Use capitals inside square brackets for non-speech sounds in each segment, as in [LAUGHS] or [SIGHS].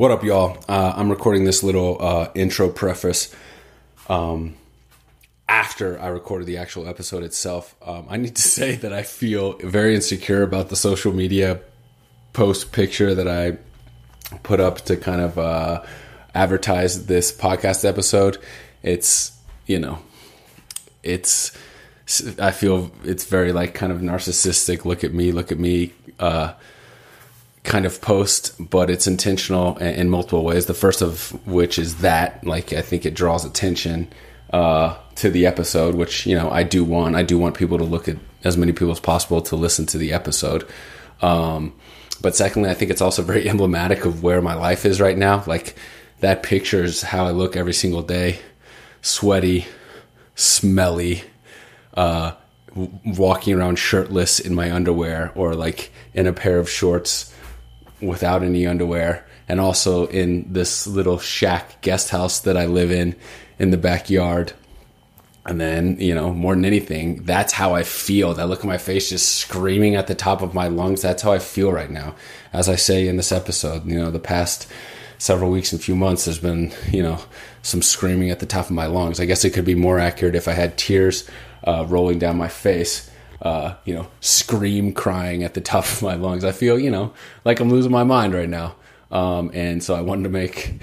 What up, y'all? Uh, I'm recording this little uh, intro preface um, after I recorded the actual episode itself. Um, I need to [LAUGHS] say that I feel very insecure about the social media post picture that I put up to kind of uh, advertise this podcast episode. It's, you know, it's, I feel it's very like kind of narcissistic. Look at me, look at me. Uh, kind of post, but it's intentional in multiple ways. The first of which is that, like, I think it draws attention uh, to the episode, which you know I do want. I do want people to look at as many people as possible to listen to the episode. Um, but secondly, I think it's also very [LAUGHS] emblematic of where my life is right now. Like that picture is how I look every single day: sweaty, smelly. Uh, walking around shirtless in my underwear or like in a pair of shorts without any underwear and also in this little shack guest house that I live in in the backyard. And then, you know, more than anything, that's how I feel. That look at my face just screaming at the top of my lungs. That's how I feel right now. As I say in this episode, you know, the past several weeks and few months, there's been, you know, some screaming at the top of my lungs. I guess it could be more accurate if I had tears uh, rolling down my face uh, you know, scream crying at the top of my lungs. I feel, you know, like I'm losing my mind right now. Um, and so I wanted to make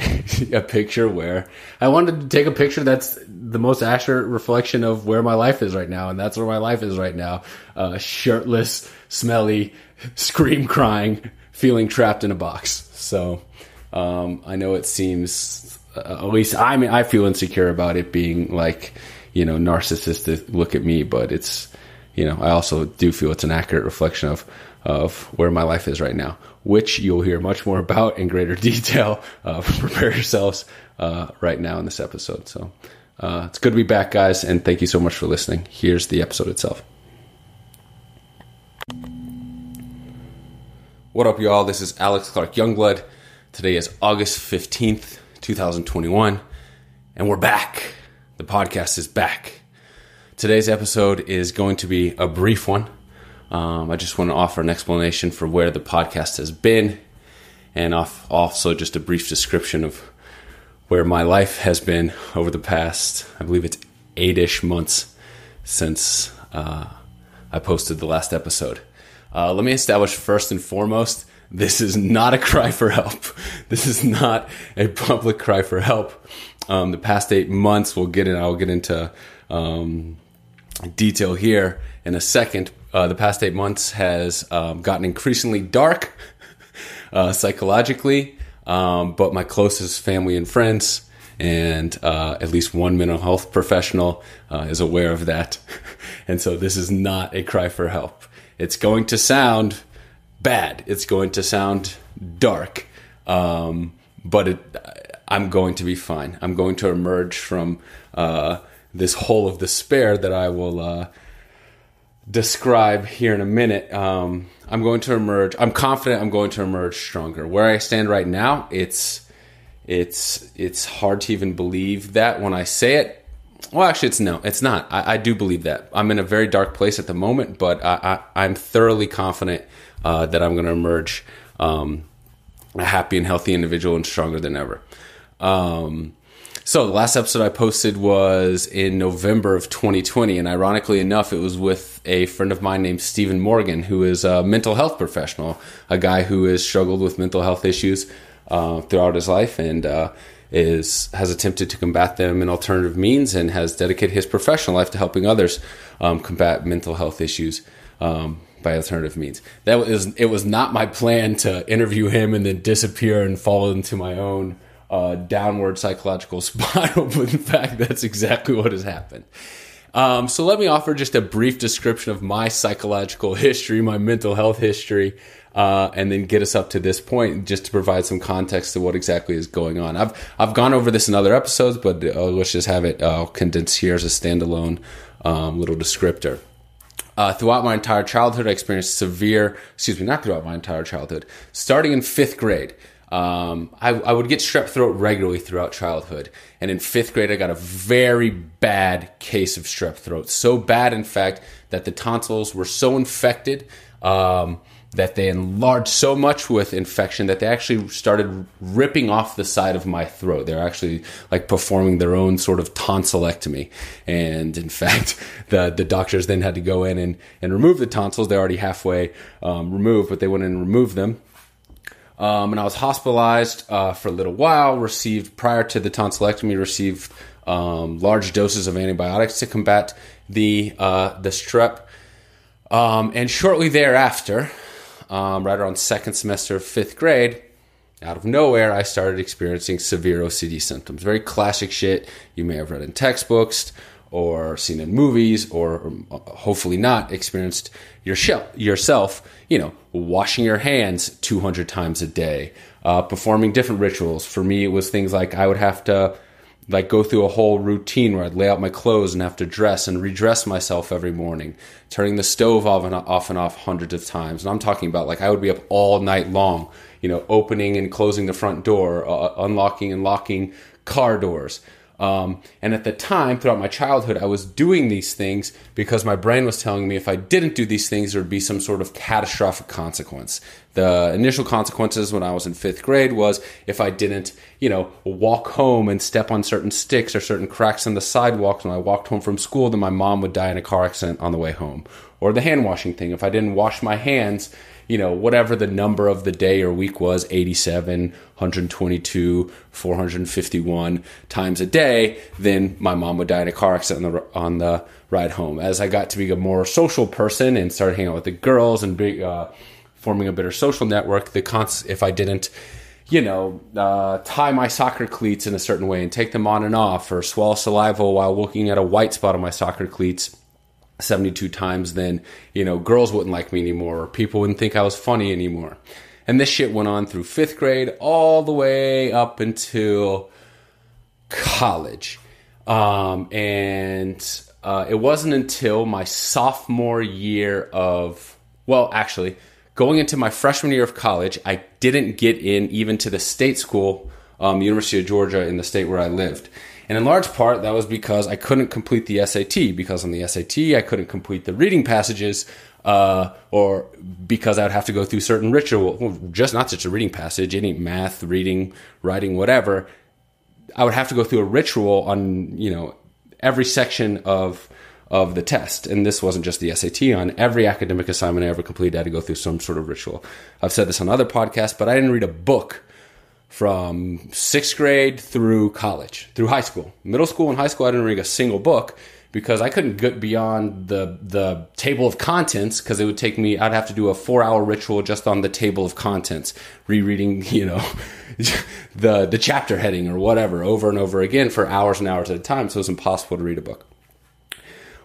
[LAUGHS] a picture where I wanted to take a picture that's the most accurate reflection of where my life is right now. And that's where my life is right now. Uh, shirtless, smelly, scream crying, feeling trapped in a box. So, um, I know it seems, uh, at least I mean, I feel insecure about it being like, you know, narcissistic look at me, but it's, you know, I also do feel it's an accurate reflection of of where my life is right now, which you'll hear much more about in greater [LAUGHS] detail. Uh, prepare yourselves uh, right now in this episode. So uh, it's good to be back, guys, and thank you so much for listening. Here's the episode itself. What up, y'all? This is Alex Clark Youngblood. Today is August 15th, 2021, and we're back. The podcast is back. Today's episode is going to be a brief one. Um, I just want to offer an explanation for where the podcast has been and also just a brief description of where my life has been over the past, I believe it's eight ish months since uh, I posted the last episode. Uh, let me establish first and foremost this is not a cry for help. [LAUGHS] This is not a public cry for help. Um, the past eight months, we'll get in, I'll get into um, detail here in a second. Uh, the past eight months has um, gotten increasingly dark [LAUGHS] uh, psychologically, um, but my closest family and friends, and uh, at least one mental health professional, uh, is aware of that. [LAUGHS] and so this is not a cry for help. It's going to sound bad. It's going to sound dark, um, but it, I'm going to be fine. I'm going to emerge from uh, this hole of despair that I will uh, describe here in a minute. Um, I'm going to emerge. I'm confident I'm going to emerge stronger. Where I stand right now, it's it's it's hard to even believe that when I say it. Well, actually, it's no, it's not. I, I do believe that. I'm in a very dark place at the moment, but I, am thoroughly confident uh, that I'm going to emerge um, a happy and healthy individual and stronger than ever. Um, so the last episode I posted was in November of 2020, and ironically enough, it was with a friend of mine named Stephen Morgan, who is a mental health professional, a guy who has struggled with mental health issues uh, throughout his life, and uh, is has attempted to combat them in alternative means, and has dedicated his professional life to helping others um, combat mental health issues. Um, by alternative means. That was it was not my plan to interview him and then disappear and fall into my own downward psychological [LAUGHS] spiral, but in fact, that's exactly what has happened. Um, so let me offer just a brief description of my psychological history, my mental health history, uh, and then get us up to this point, just to provide some context to what exactly is going on. I've I've gone over this in other episodes, but uh, let's just have it uh, condensed here as a standalone um, little descriptor. Uh, throughout my entire childhood, I experienced severe, excuse me, not throughout my entire childhood, starting in fifth grade. Um, I, I, would get strep throat regularly throughout childhood. And in fifth grade, I got a very bad case of strep throat. So bad, in fact, that the tonsils were so infected um, that they enlarged so much with infection that they actually started ripping off the side of my throat. They're actually like performing their own sort of tonsillectomy. And in [LAUGHS] fact, the, the doctors then had to go in and, and remove the tonsils. They're already halfway um, removed, but they went and removed them. Um, and I was hospitalized uh, for a little while, received, prior to the tonsillectomy, received um, large doses of antibiotics to combat the, uh, the strep. Um, and shortly thereafter, um, right around second semester of fifth grade, out of nowhere, I started experiencing severe OCD symptoms. Very classic shit you may have read in textbooks or seen in movies or uh, hopefully not experienced yourself, you know, washing your hands 200 times a day, uh, performing different rituals. For me, it was things like I would have to like go through a whole routine where I'd lay out my clothes and have to dress and redress myself every morning, turning the stove off and off and off hundreds of times. And I'm talking about like I would be up all night long, you know, opening and closing the front door, uh, unlocking and locking car doors, um, and at the time, throughout my childhood, I was doing these things because my brain was telling me if I didn't do these things, there would be some sort of catastrophic consequence. The initial consequences when I was in fifth grade was if I didn't, you know, walk home and step on certain sticks or certain cracks in the sidewalks when I walked home from school, then my mom would die in a car accident on the way home. Or the hand washing thing. If I didn't wash my hands, you know, whatever the number of the day or week was 87, 122, 451 times a day, then my mom would die in a car accident on the, on the ride home. As I got to be a more social person and started hanging out with the girls and be, uh, forming a better social network, the cons- if I didn't, you know, uh, tie my soccer cleats in a certain way and take them on and off, or swallow saliva while looking at a white spot on my soccer cleats 72 times, then, you know, girls wouldn't like me anymore, or people wouldn't think I was funny anymore. And this shit went on through fifth grade all the way up until college. Um, and uh, it wasn't until my sophomore year of, well, actually, going into my freshman year of college, I didn't get in even to the state school, um, University of Georgia, in the state where I lived. And in large part, that was because I couldn't complete the SAT, because on the SAT, I couldn't complete the reading passages, uh, or because I would have to go through certain ritual, well, just not such a reading passage, any math, reading, writing, whatever. I would have to go through a ritual on, you know, every section of of the test. And this wasn't just the SAT. On every academic assignment I ever completed, I had to go through some sort of ritual. I've said this on other podcasts, but I didn't read a book from sixth grade through college, through high school. Middle school and high school, I didn't read a single book because I couldn't get beyond the the table of contents because it would take me. I'd have to do a four hour ritual just on the table of contents, rereading, [LAUGHS] you know, [LAUGHS] the the chapter heading or whatever over and over again for hours and hours at a time. So it was impossible to read a book.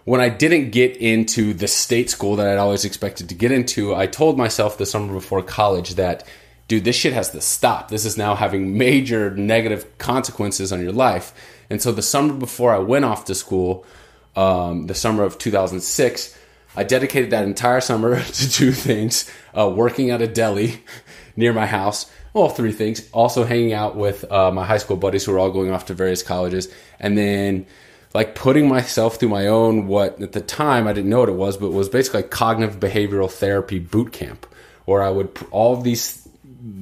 When I didn't get into the state school that I'd always expected to get into, I told myself the summer before college that dude, this shit has to stop. This is now having major negative consequences on your life. And so the summer before I went off to school, um, the summer of 2006, I dedicated that entire summer [LAUGHS] to two things uh, working at a deli [LAUGHS] near my house. Well, three things. Also, hanging out with uh, my high school buddies who were all going off to various colleges. And then, like, putting myself through my own, what at the time I didn't know what it was, but it was basically like cognitive behavioral therapy boot camp, where I would, all of these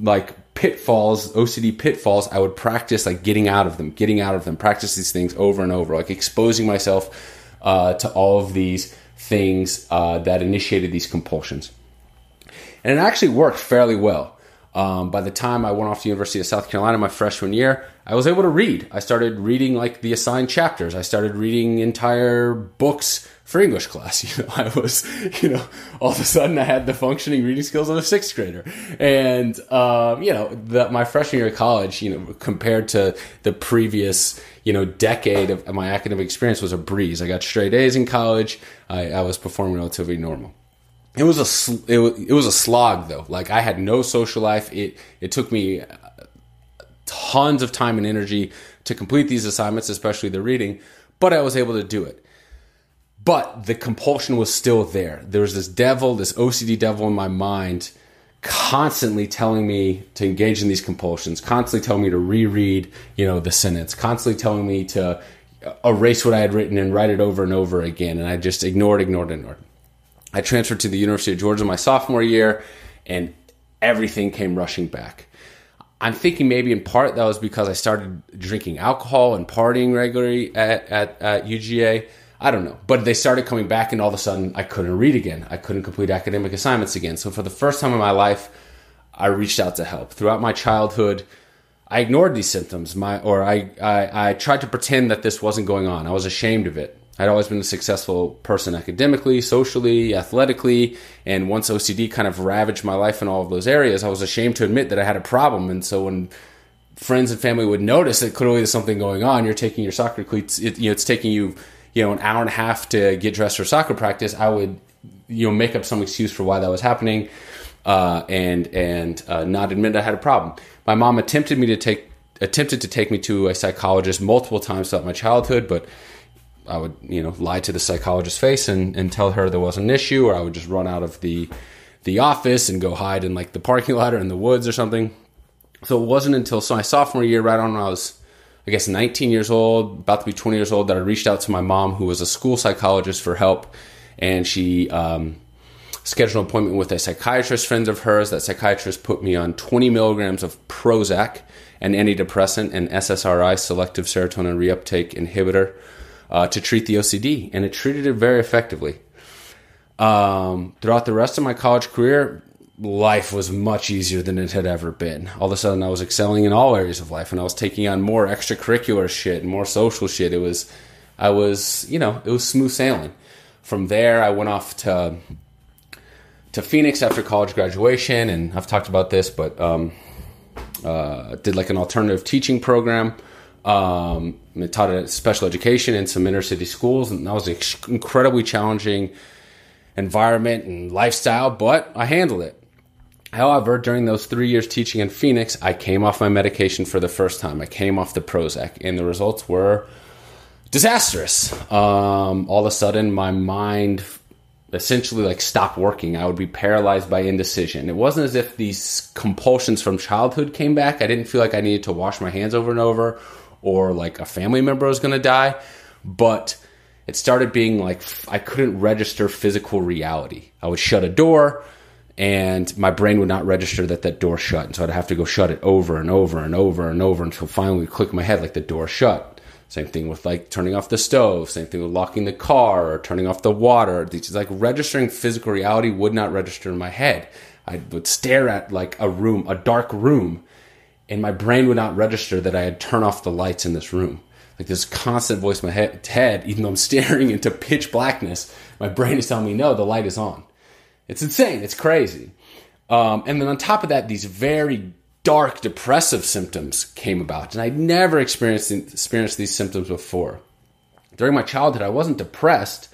like pitfalls, OCD pitfalls, I would practice like getting out of them, getting out of them, practice these things over and over, like exposing myself uh, to all of these things uh, that initiated these compulsions. And it actually worked fairly well. Um, by the time I went off to University of South Carolina my freshman year, I was able to read. I started reading like the assigned chapters. I started reading entire books for English class. [LAUGHS] You know, I was, you know, all of a sudden I had the functioning reading skills of a sixth grader. And, um, you know, the, my freshman year of college, you know, compared to the previous, you know, decade of my academic experience was a breeze. I got straight A's in college. I, I was performing relatively normal. It was a it was, it was a slog though. Like I had no social life. It it took me uh, tons of time and energy to complete these assignments, especially the reading, but I was able to do it. But the compulsion was still there. There was this devil, this OCD devil in my mind, constantly telling me to engage in these compulsions, constantly telling me to reread, you know, the sentence, constantly telling me to uh, erase what I had written and write it over and over again. And I just ignored, ignored, ignored. I transferred to the University of Georgia my sophomore year, and everything came rushing back. I'm thinking maybe in part that was because I started drinking alcohol and partying regularly at, at, at UGA. I don't know. But they started coming back, and all of a sudden, I couldn't read again. I couldn't complete academic assignments again. So, for the first time in my life, I reached out to help. Throughout my childhood, I ignored these symptoms, my, or I, I, I tried to pretend that this wasn't going on. I was ashamed of it. I'd always been a successful person academically, socially, athletically, and once OCD kind of ravaged my life in all of those areas, I was ashamed to admit that I had a problem. And so when friends and family would notice that clearly there's something going on, you're taking your soccer cleats, it, you know, it's taking you, you know, an hour and a half to get dressed for soccer practice. I would, you know, make up some excuse for why that was happening, uh, and and uh, not admit I had a problem. My mom attempted me to take attempted to take me to a psychologist multiple times throughout my childhood, but I would, you know, lie to the psychologist's face and, and tell her there was an issue, or I would just run out of the the office and go hide in like the parking lot or in the woods or something. So it wasn't until so my sophomore year, right on when I was, I guess, 19 years old, about to be 20 years old, that I reached out to my mom, who was a school psychologist, for help, and she um, scheduled an appointment with a psychiatrist friend of hers. That psychiatrist put me on 20 milligrams of Prozac, an antidepressant, and SSRI, selective serotonin reuptake inhibitor uh, to treat the OCD, and it treated it very effectively. Um, throughout the rest of my college career, life was much easier than it had ever been. All of a sudden, I was excelling in all areas of life, and I was taking on more extracurricular shit and more social shit. It was, I was, you know, it was smooth sailing. From there, I went off to to Phoenix after college graduation, and I've talked about this, but um, uh, did like an alternative teaching program um, I taught at special education in some inner city schools, and that was an incredibly challenging environment and lifestyle, but I handled it. However, during those three years teaching in Phoenix, I came off my medication for the first time. I came off the Prozac, and the results were disastrous. Um, all of a sudden, my mind essentially like stopped working. I would be paralyzed by indecision. It wasn't as if these compulsions from childhood came back. I didn't feel like I needed to wash my hands over and over or like a family member was going to die, but it started being like I couldn't register physical reality. I would shut a door and my brain would not register that that door shut. And so I'd have to go shut it over and over and over and over until finally click my head like the door shut. Same thing with like turning off the stove, same thing with locking the car or turning off the water. These like registering physical reality would not register in my head. I would stare at like a room, a dark room, and my brain would not register that I had turned off the lights in this room. Like this constant voice in my head, even though I'm [LAUGHS] staring into pitch blackness, my brain is telling me, no, the light is on. It's insane. It's crazy. Um, and then on top of that, these very dark depressive symptoms came about. And I'd never experienced, experienced these symptoms before. During my childhood, I wasn't depressed.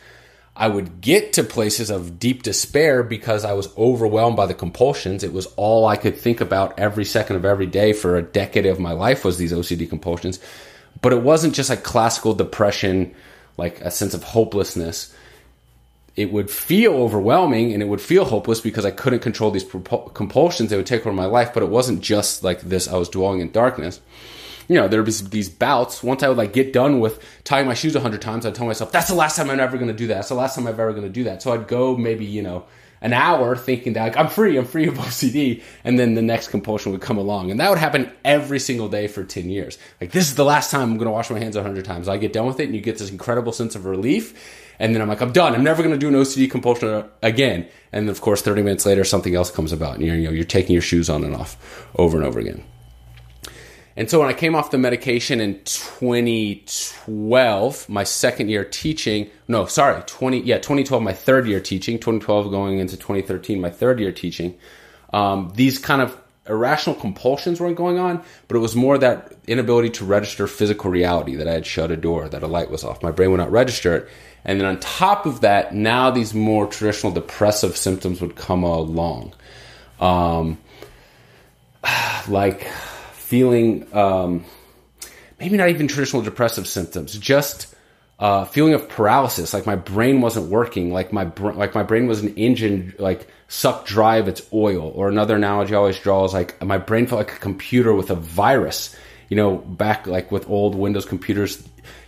I would get to places of deep despair because I was overwhelmed by the compulsions. It was all I could think about every second of every day for a decade of my life was these OCD compulsions. But it wasn't just like classical depression, like a sense of hopelessness. It would feel overwhelming and it would feel hopeless because I couldn't control these compulsions. They would take over my life, but it wasn't just like this. I was dwelling in darkness you know, there would be these bouts. Once I would like get done with tying my shoes a hundred times, I'd tell myself, that's the last time I'm ever going to do that. That's the last time I'm ever going to do that. So I'd go maybe, you know, an hour thinking that like, I'm free, I'm free of [LAUGHS] OCD. And then the next compulsion would come along. And that would happen every single day for 10 years. Like, this is the last time I'm going to wash my hands a hundred times. I get done with it and you get this incredible sense of relief. And then I'm like, I'm done. I'm never going to do an OCD compulsion again. And of course, 30 minutes later, something else comes about and you're, you know, you're taking your shoes on and off over and over again. And so when I came off the medication in 2012, my second year teaching, no, sorry, 20, yeah, 2012, my third year teaching, 2012 going into 2013, my third year teaching, um, these kind of irrational compulsions weren't going on, but it was more that inability to register physical reality that I had shut a door, that a light was off. My brain would not register it. And then on top of that, now these more traditional depressive symptoms would come along. Um, [SIGHS] like, feeling um, maybe not even traditional depressive symptoms, just uh, feeling of paralysis, like my brain wasn't working, like my br- like my brain was an engine, like sucked dry of its oil. Or another analogy I always draw is like my brain felt like a computer with a virus. You know, back like with old Windows computers,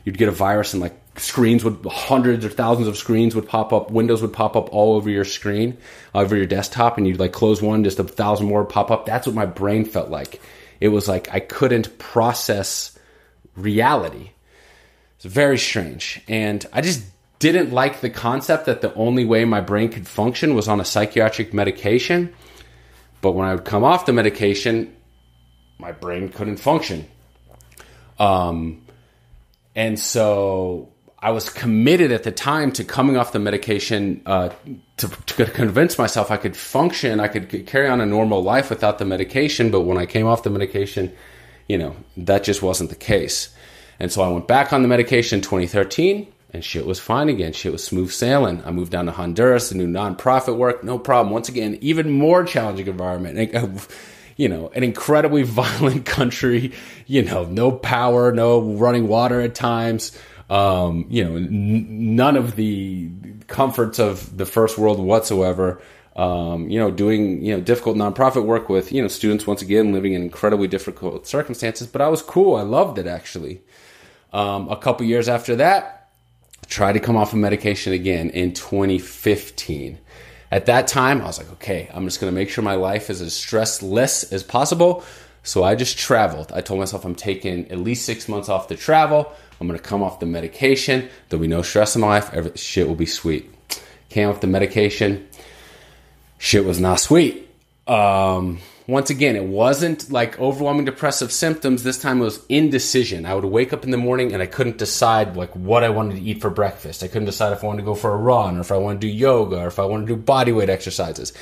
you'd get a virus and like screens would hundreds or thousands of screens would pop up windows would pop up all over your screen over your desktop and you'd like close one just a thousand more pop up that's what my brain felt like it was like i couldn't process reality. It's very strange. And i just didn't like the concept that the only way my brain could function was on a psychiatric medication. But when i would come off the medication my brain couldn't function. Um, and so I was committed at the time to coming off the medication uh, to, to, convince myself I could function, I could carry on a normal life without the medication. But when I came off the medication, you know, that just wasn't the case. And so I went back on the medication in 2013 and shit was fine again. Shit was smooth sailing. I moved down to Honduras to do nonprofit work, no problem. Once again, even more challenging environment. Uh, you know, an incredibly [LAUGHS] violent country, you know, no power, no running water at times um, you know, n- none of the comforts of the first world whatsoever. Um, you know, doing you know difficult nonprofit work with you know students once again living in incredibly difficult circumstances. But I was cool. I loved it actually. Um, a couple years after that, I tried to come off of medication again in 2015. At that time, I was like, okay, I'm just going to make sure my life is as stressless as possible. So I just traveled. I told myself I'm taking at least six months off to travel. I'm to come off the medication. There'll be no stress in my life. Every, shit will be sweet. Came off the medication. Shit was not sweet. Um, once again, it wasn't like overwhelming depressive symptoms. This time it was indecision. I would wake up in the morning and I couldn't decide like what I wanted to eat for breakfast. I couldn't decide if I wanted to go for a run or if I wanted to do yoga or if I wanted to do body weight exercises.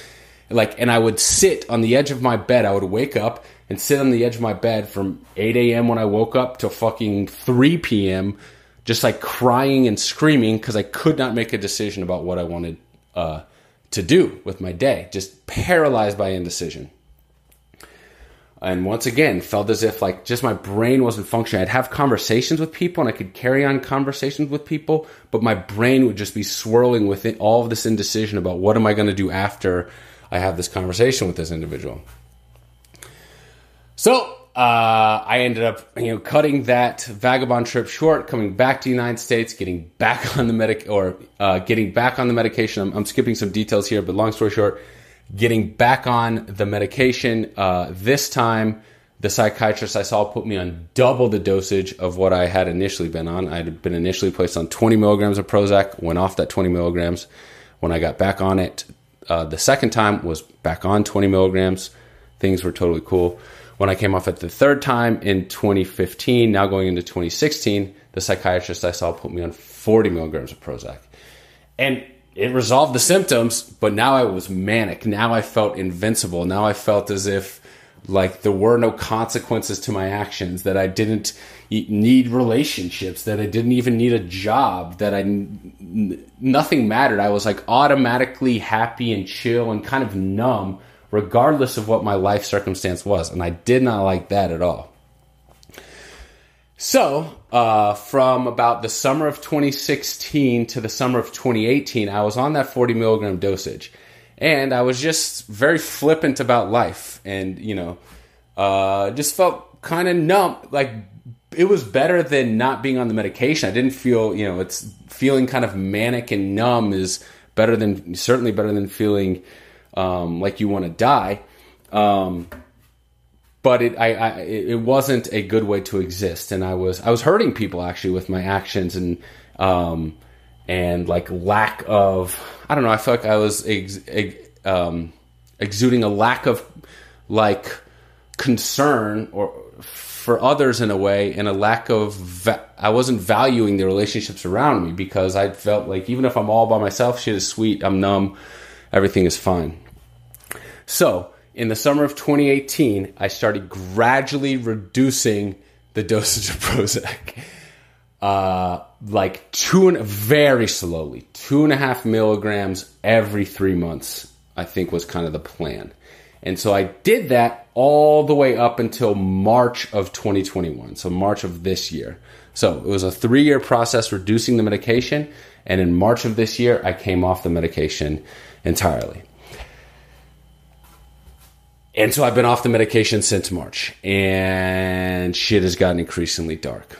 Like, and I would sit on the edge of my bed. I would wake up and sit on the edge of my bed from 8 a.m. when I woke up to fucking 3 p.m. just like crying and screaming because I could not make a decision about what I wanted uh, to do with my day. Just paralyzed by indecision. And once again, felt as if like just my brain wasn't functioning. I'd have conversations with people and I could carry on conversations with people, but my brain would just be swirling with all of this indecision about what am I going to do after I have this conversation with this individual. So uh, I ended up, you know, cutting that vagabond trip short, coming back to the United States, getting back [LAUGHS] on the medic or uh, getting back on the medication. I'm, I'm, skipping some details here, but long story short, getting back on the medication. Uh, this time, the psychiatrist I saw put me on double the dosage of what I had initially been on. I had been initially placed on 20 milligrams of Prozac, went off that 20 milligrams. When I got back on it, uh, the second time was back on 20 milligrams. Things were totally cool. When I came off it the third time in 2015, now going into 2016, the psychiatrist I saw put me on 40 milligrams of Prozac. And it resolved the symptoms, but now I was manic. Now I felt invincible. Now I felt as if like there were no consequences to my actions, that I didn't need relationships, that I didn't even need a job, that I nothing mattered. I was like automatically happy and chill and kind of numb regardless of what my life circumstance was. And I did not like that at all. So, uh, from about the summer of 2016 to the summer of 2018, I was on that 40 milligram dosage. And I was just very flippant about life and, you know, uh, just felt kind of numb. Like, it was better than not being on the medication. I didn't feel, you know, it's feeling kind of manic and numb is better than, certainly better than feeling um, like you want to die. Um, but it, I, I, it wasn't a good way to exist, and I was, I was hurting people actually with my actions and, um, and like lack of, I don't know. I felt like I was ex, ex, um, exuding a lack of like concern or for others in a way, and a lack of, va- I wasn't valuing the relationships around me because I felt like even if I'm all by myself, shit is sweet. I'm numb everything is fine. So, in the summer of 2018, I started gradually reducing the dosage of Prozac. Uh, like two and very slowly, two and a half milligrams every three months, I think was kind of the plan. And so I did that all the way up until March of 2021. So March of this year. So it was a three year process reducing the medication. And in March of this year, I came off the medication entirely. And so I've been off the medication since March, and shit has gotten increasingly dark.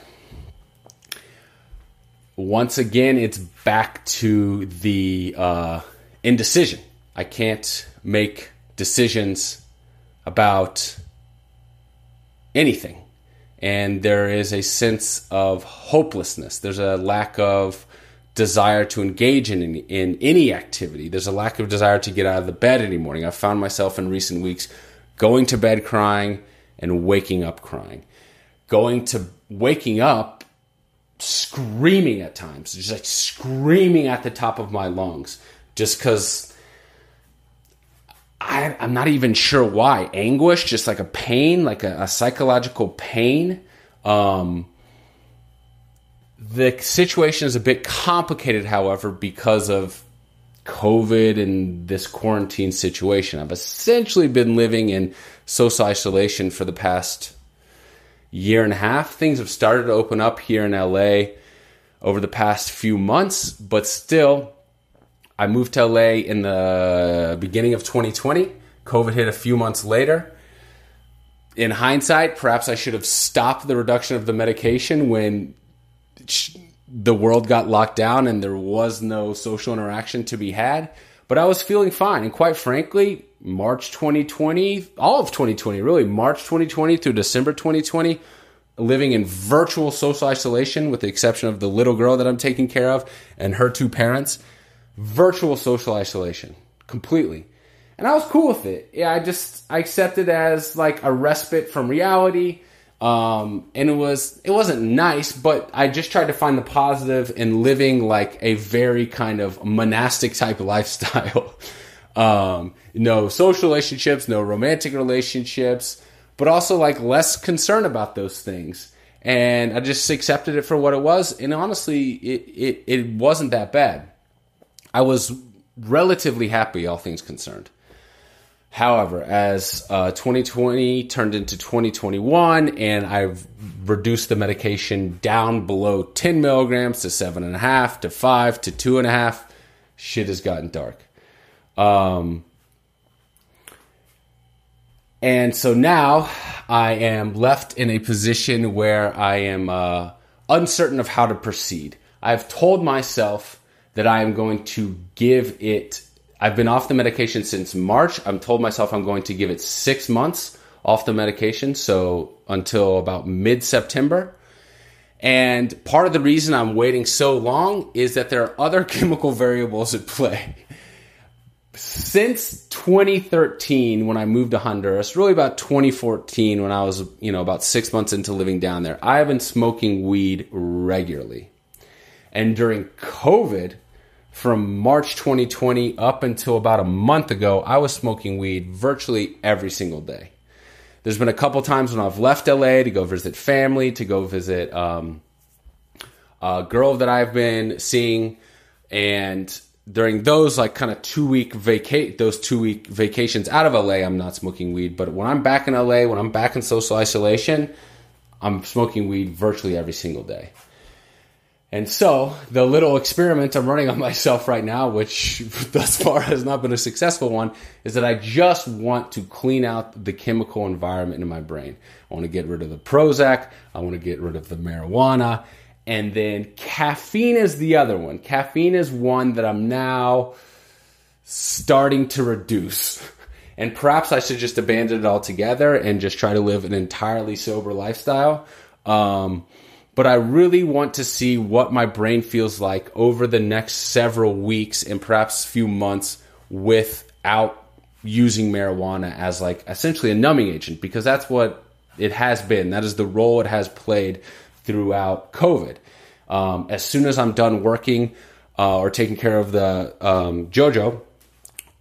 once again, it's back to the uh, indecision. I can't make decisions about anything. And there is a sense of hopelessness. There's a lack of desire to engage in, in any activity. There's a lack of desire to get out of the bed any morning. I've found myself in recent weeks going to bed crying and waking up crying. Going to waking up screaming at times, just like screaming at the top of my lungs, just because I'm not even sure why. Anguish, just like a pain, like a, a psychological pain. Um, the situation is a bit complicated, however, because of COVID and this quarantine situation. I've essentially been living in social isolation for the past year and a half. Things have started to open up here in LA over the past few months, but still, I moved to LA in the beginning of 2020. COVID hit a few months later. In hindsight, perhaps I should have stopped the reduction of the medication when the world got locked down and there was no social interaction to be had. But I was feeling fine. And quite frankly, March 2020, all of 2020, really, March 2020 through December 2020, living in virtual social isolation with the exception of the little girl that I'm taking care of and her two parents. Virtual social isolation completely. And I was cool with it. Yeah, I just I accepted as like a respite from reality. Um, and it was it wasn't nice, but I just tried to find the positive in living like a very kind of monastic type lifestyle. [LAUGHS] Um, no social relationships, no romantic relationships, but also like less concern about those things. And I just accepted it for what it was. And honestly, it, it, it wasn't that bad. I was relatively happy, all things concerned. However, as uh, 2020 turned into 2021, and I've reduced the medication down below 10 milligrams to seven and a half to five to two and a half, shit has gotten dark. Um, and so now I am left in a position where I am uh, uncertain of how to proceed. I've told myself that I am going to give it. I've been off the medication since March. I'm told myself I'm going to give it six months off the medication, so until about mid September. And part of the reason I'm waiting so long is that there are other [LAUGHS] chemical variables at play since 2013 when I moved to Honduras, really about 2014 when I was, you know, about six months into living down there, I have been smoking weed regularly. And during COVID, from March 2020 up until about a month ago, I was smoking weed virtually every single day. There's been a couple times when I've left LA to go visit family, to go visit um, a girl that I've been seeing, and during those like kind of two week vacate those two week vacations out of LA, I'm not smoking weed. But when I'm back in LA, when I'm back in social isolation, I'm smoking weed virtually every single day. And so the little experiment I'm running on [LAUGHS] myself right now, which [LAUGHS] thus far has not been a successful one, is that I just want to clean out the chemical environment in my brain. I want to get rid of the Prozac. I want to get rid of the marijuana. And then caffeine is the other one. Caffeine is one that I'm now starting to reduce. [LAUGHS] And perhaps I should just abandon it altogether and just try to live an entirely sober lifestyle. Um, but I really want to see what my brain feels like over the next several weeks and perhaps few months without using marijuana as like essentially a numbing agent because that's what it has been. That is the role it has played throughout COVID. Um, as soon as I'm done working uh, or taking care of the um, JoJo,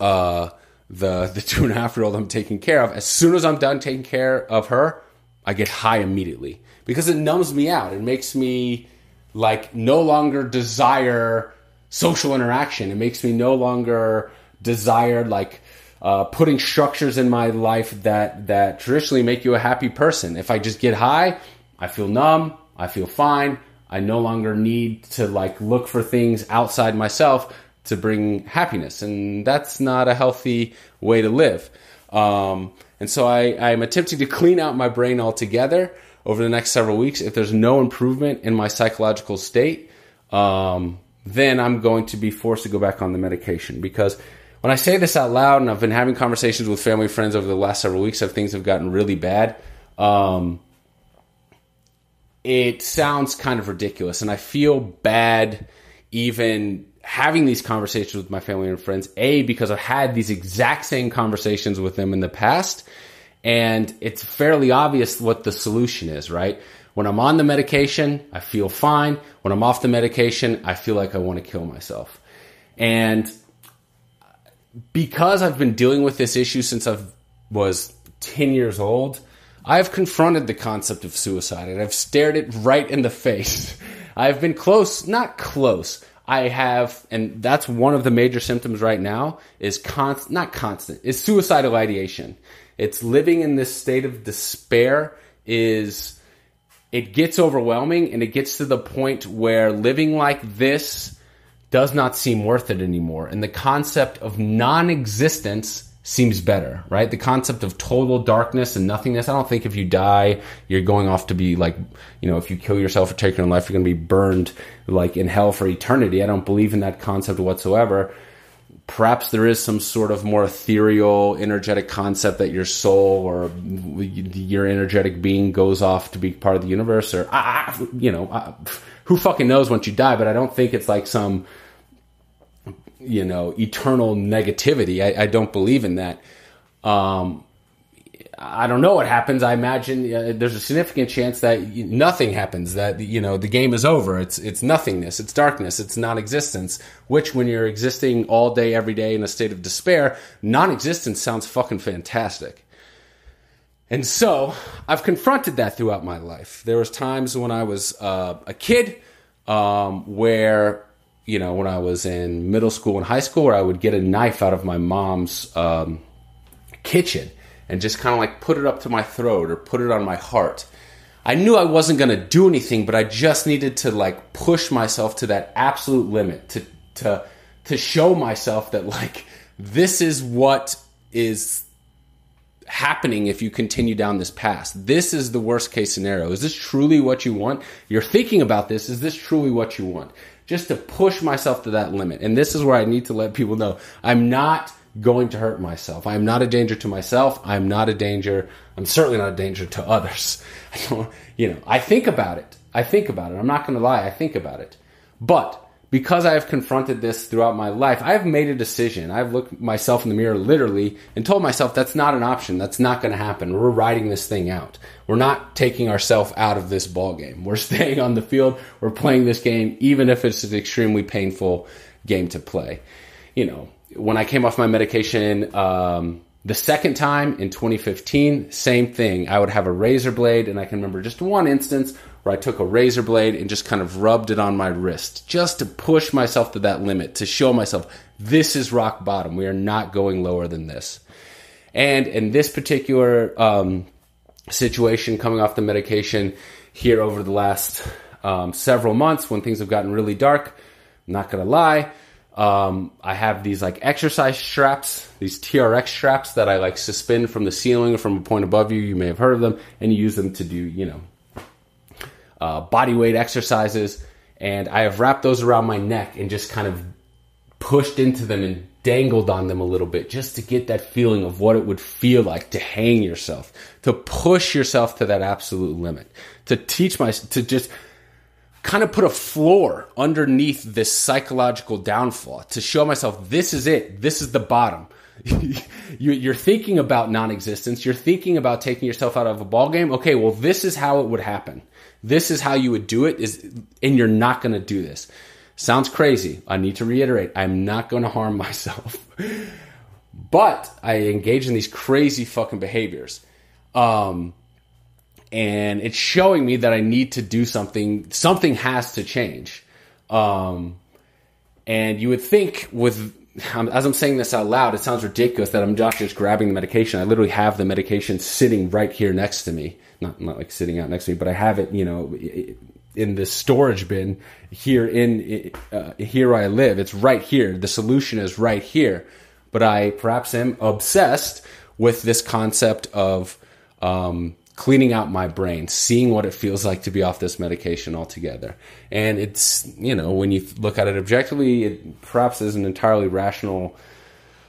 uh, the the two and a half year old I'm taking care of, as soon as I'm done taking care of her, I get high immediately because it numbs me out. It makes me like no longer desire social interaction. It makes me no longer desire like uh, putting structures in my life that that traditionally make you a happy person. If I just get high, I feel numb. I feel fine. I no longer need to like look for things outside myself to bring happiness, and that's not a healthy way to live. Um, and so I, I'm attempting to clean out my brain altogether over the next several weeks. If there's no improvement in my psychological state, um, then I'm going to be forced to go back on the medication because when I say this out loud, and I've been having conversations with family friends over the last several weeks, of things have gotten really bad. Um, it sounds kind of ridiculous, and I feel bad even having these conversations with my family and friends. A because I've had these exact same conversations with them in the past, and it's fairly obvious what the solution is. Right? When I'm on the medication, I feel fine. When I'm off the medication, I feel like I want to kill myself, and because I've been dealing with this issue since I was 10 years old, I've confronted the concept of suicide and I've stared it right in the face. [LAUGHS] I've been close, not close. I have, and that's one of the major symptoms right now is not constant, is suicidal ideation. It's living in this state of despair is, it gets overwhelming and it gets to the point where living like this does not seem worth it anymore. And the concept of non existence seems better, right? The concept of total darkness and nothingness. I don't think if you die, you're going off to be like, you know, if you kill yourself or take your own life, you're going to be burned like in hell for eternity. I don't believe in that concept whatsoever. Perhaps there is some sort of more ethereal, energetic concept that your soul or your energetic being goes off to be part of the universe, or you know, who fucking knows once you die. But I don't think it's like some you know eternal negativity. I, I don't believe in that. Um, I don't know what happens. I imagine uh, there's a significant chance that nothing happens. That you know the game is over. It's it's nothingness. It's darkness. It's non-existence. Which, when you're existing all day, every day in a state of despair, non-existence sounds fucking fantastic. And so I've confronted that throughout my life. There was times when I was uh, a kid um, where you know, when I was in middle school and high school, where I would get a knife out of my mom's um, kitchen and just kind of like put it up to my throat or put it on my heart. I knew I wasn't going to do anything, but I just needed to like push myself to that absolute limit to to to show myself that like this is what is happening if you continue down this path. This is the worst case scenario. Is this truly what you want? You're thinking about this. Is this truly what you want? just to push myself to that limit. And this is where I need to let people know I'm not going to hurt myself. I'm not a danger to myself. I'm not a danger. I'm certainly not a danger to others. [LAUGHS] I don't, you know, I think about it. I think about it. I'm not going to lie. I think about it. But because I have confronted this throughout my life, I have made a decision. I've looked myself in the mirror literally and told myself that's not an option. That's not going to happen. We're riding this thing out. We're not taking ourselves out of this ball game. We're [LAUGHS] staying on the field. We're playing this game, even if it's an extremely painful game to play. You know, when I came off my medication, um, the second time in 2015, same thing. I would have a razor blade, and I can remember just one instance where I took a razor blade and just kind of rubbed it on my wrist just to push myself to that limit, to show myself this is rock bottom. We are not going lower than this. And in this particular um, situation, coming off the medication here over the last um, several months when things have gotten really dark, I'm not gonna lie. Um, I have these like exercise straps, these TRX straps that I like suspend from the ceiling or from a point above you. You may have heard of them, and you use them to do, you know, uh, body weight exercises, and I have wrapped those around my neck and just kind of pushed into them and dangled on them a little bit just to get that feeling of what it would feel like to hang yourself, to push yourself to that absolute limit, to teach my, to just kind of put a floor underneath this psychological downfall, to show myself this is it, this is the bottom. [LAUGHS] you're thinking about non-existence. You're thinking about taking yourself out of a ball game. Okay, well, this is how it would happen. This is how you would do it. Is and you're not going to do this. Sounds crazy. I need to reiterate. I'm not going to harm [LAUGHS] myself, but I engage in these crazy fucking behaviors. Um, and it's showing me that I need to do something. Something has to change. Um, and you would think with as I'm saying this out loud, it sounds ridiculous that I'm not just grabbing the medication. I literally have the medication sitting right here next to me. Not, not like sitting out next to me, but I have it, you know, in the storage bin here in, uh, here I live. It's right here. The solution is right here. But I perhaps am obsessed with this concept of, um, cleaning out my brain, seeing what it feels like to be off this medication altogether. And it's, you know, when you look at it objectively, it perhaps is an entirely rational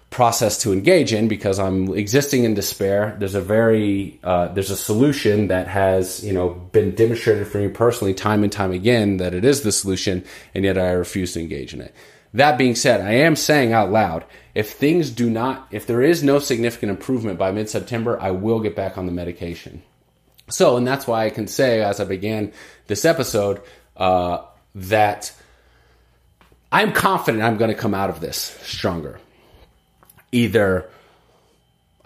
process to engage in because I'm existing in despair. There's a very uh, there's a solution that has you know been demonstrated for me personally time and time again that it is the solution, and yet I refuse to engage in it. That being said, I am saying out loud if things do not, if there is no significant improvement by mid September, I will get back on the medication. So, and that's why I can say, as I began this episode, uh, that I'm confident I'm going to come out of this stronger. Either,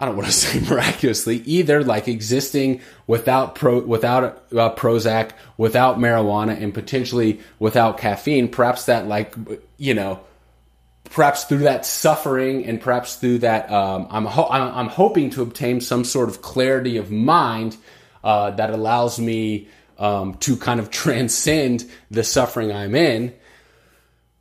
I don't want to [LAUGHS] say miraculously, either like existing without pro, without uh, Prozac, without marijuana, and potentially without caffeine. Perhaps that, like, you know, perhaps through that suffering and perhaps through that, um, I'm, ho- I'm hoping to obtain some sort of clarity of mind uh, that allows me um, to kind of [LAUGHS] transcend the suffering I'm in.